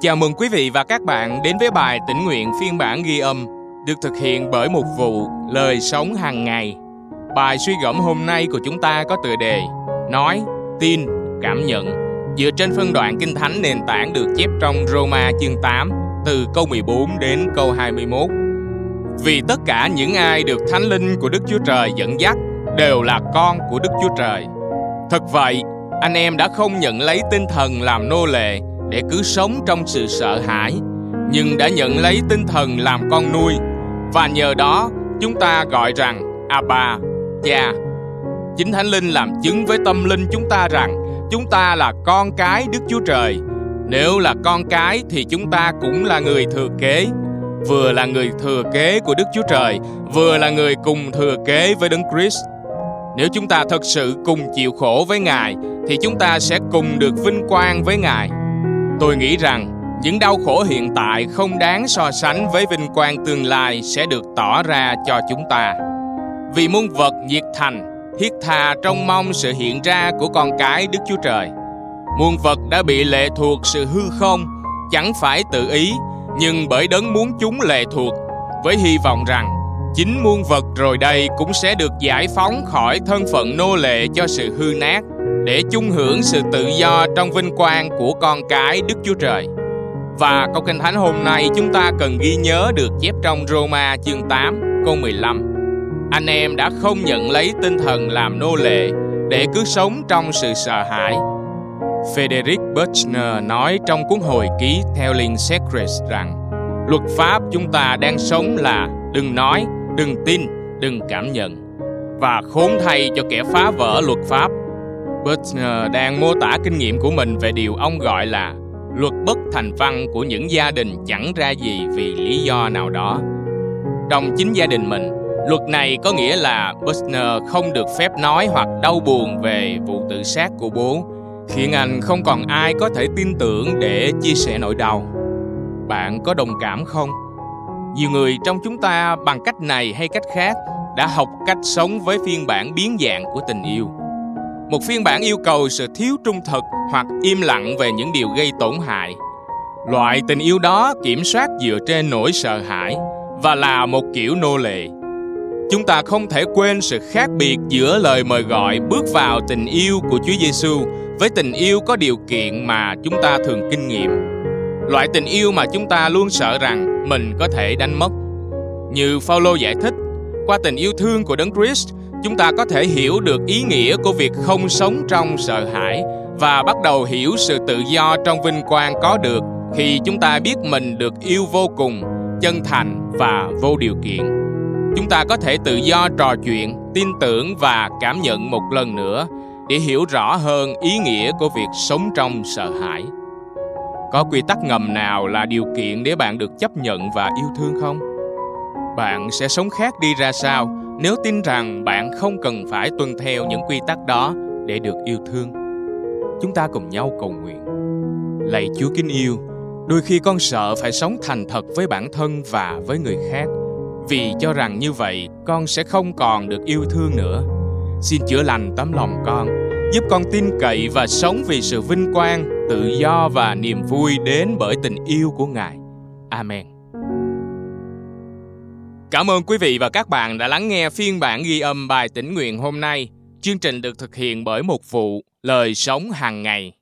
Chào mừng quý vị và các bạn đến với bài tỉnh nguyện phiên bản ghi âm được thực hiện bởi một vụ lời sống hàng ngày. Bài suy gẫm hôm nay của chúng ta có tựa đề Nói, tin, cảm nhận dựa trên phân đoạn kinh thánh nền tảng được chép trong Roma chương 8 từ câu 14 đến câu 21. Vì tất cả những ai được thánh linh của Đức Chúa Trời dẫn dắt đều là con của Đức Chúa Trời. Thật vậy, anh em đã không nhận lấy tinh thần làm nô lệ để cứ sống trong sự sợ hãi, nhưng đã nhận lấy tinh thần làm con nuôi và nhờ đó chúng ta gọi rằng Abba, Cha. Chính Thánh Linh làm chứng với tâm linh chúng ta rằng chúng ta là con cái Đức Chúa Trời. Nếu là con cái thì chúng ta cũng là người thừa kế, vừa là người thừa kế của Đức Chúa Trời, vừa là người cùng thừa kế với Đấng Christ. Nếu chúng ta thật sự cùng chịu khổ với Ngài thì chúng ta sẽ cùng được vinh quang với Ngài. Tôi nghĩ rằng những đau khổ hiện tại không đáng so sánh với vinh quang tương lai sẽ được tỏ ra cho chúng ta. Vì muôn vật nhiệt thành, thiết tha trong mong sự hiện ra của con cái Đức Chúa Trời. Muôn vật đã bị lệ thuộc sự hư không, chẳng phải tự ý, nhưng bởi đấng muốn chúng lệ thuộc, với hy vọng rằng chính muôn vật rồi đây cũng sẽ được giải phóng khỏi thân phận nô lệ cho sự hư nát để chung hưởng sự tự do trong vinh quang của con cái Đức Chúa Trời. Và câu kinh thánh hôm nay chúng ta cần ghi nhớ được chép trong Roma chương 8 câu 15. Anh em đã không nhận lấy tinh thần làm nô lệ để cứ sống trong sự sợ hãi. Frederick Buchner nói trong cuốn hồi ký Telling Secrets rằng luật pháp chúng ta đang sống là đừng nói, đừng tin, đừng cảm nhận. Và khốn thay cho kẻ phá vỡ luật pháp Butner ờ, đang mô tả kinh nghiệm của mình về điều ông gọi là luật bất thành văn của những gia đình chẳng ra gì vì lý do nào đó. Trong chính gia đình mình, luật này có nghĩa là Butner không được phép nói hoặc đau buồn về vụ tự sát của bố, khiến anh không còn ai có thể tin tưởng để chia sẻ nỗi đau. Bạn có đồng cảm không? Nhiều người trong chúng ta bằng cách này hay cách khác đã học cách sống với phiên bản biến dạng của tình yêu một phiên bản yêu cầu sự thiếu trung thực hoặc im lặng về những điều gây tổn hại loại tình yêu đó kiểm soát dựa trên nỗi sợ hãi và là một kiểu nô lệ chúng ta không thể quên sự khác biệt giữa lời mời gọi bước vào tình yêu của Chúa Giêsu với tình yêu có điều kiện mà chúng ta thường kinh nghiệm. Loại tình yêu mà chúng ta luôn sợ rằng mình có thể đánh mất. Như Phaolô giải thích, qua tình yêu thương của Đấng Christ, chúng ta có thể hiểu được ý nghĩa của việc không sống trong sợ hãi và bắt đầu hiểu sự tự do trong vinh quang có được khi chúng ta biết mình được yêu vô cùng, chân thành và vô điều kiện. Chúng ta có thể tự do trò chuyện, tin tưởng và cảm nhận một lần nữa để hiểu rõ hơn ý nghĩa của việc sống trong sợ hãi. Có quy tắc ngầm nào là điều kiện để bạn được chấp nhận và yêu thương không? Bạn sẽ sống khác đi ra sao? Nếu tin rằng bạn không cần phải tuân theo những quy tắc đó để được yêu thương, chúng ta cùng nhau cầu nguyện. Lạy chúa kính yêu, đôi khi con sợ phải sống thành thật với bản thân và với người khác. Vì cho rằng như vậy, con sẽ không còn được yêu thương nữa. Xin chữa lành tấm lòng con, giúp con tin cậy và sống vì sự vinh quang, tự do và niềm vui đến bởi tình yêu của ngài. Amen. Cảm ơn quý vị và các bạn đã lắng nghe phiên bản ghi âm bài tĩnh nguyện hôm nay. Chương trình được thực hiện bởi một vụ lời sống hàng ngày.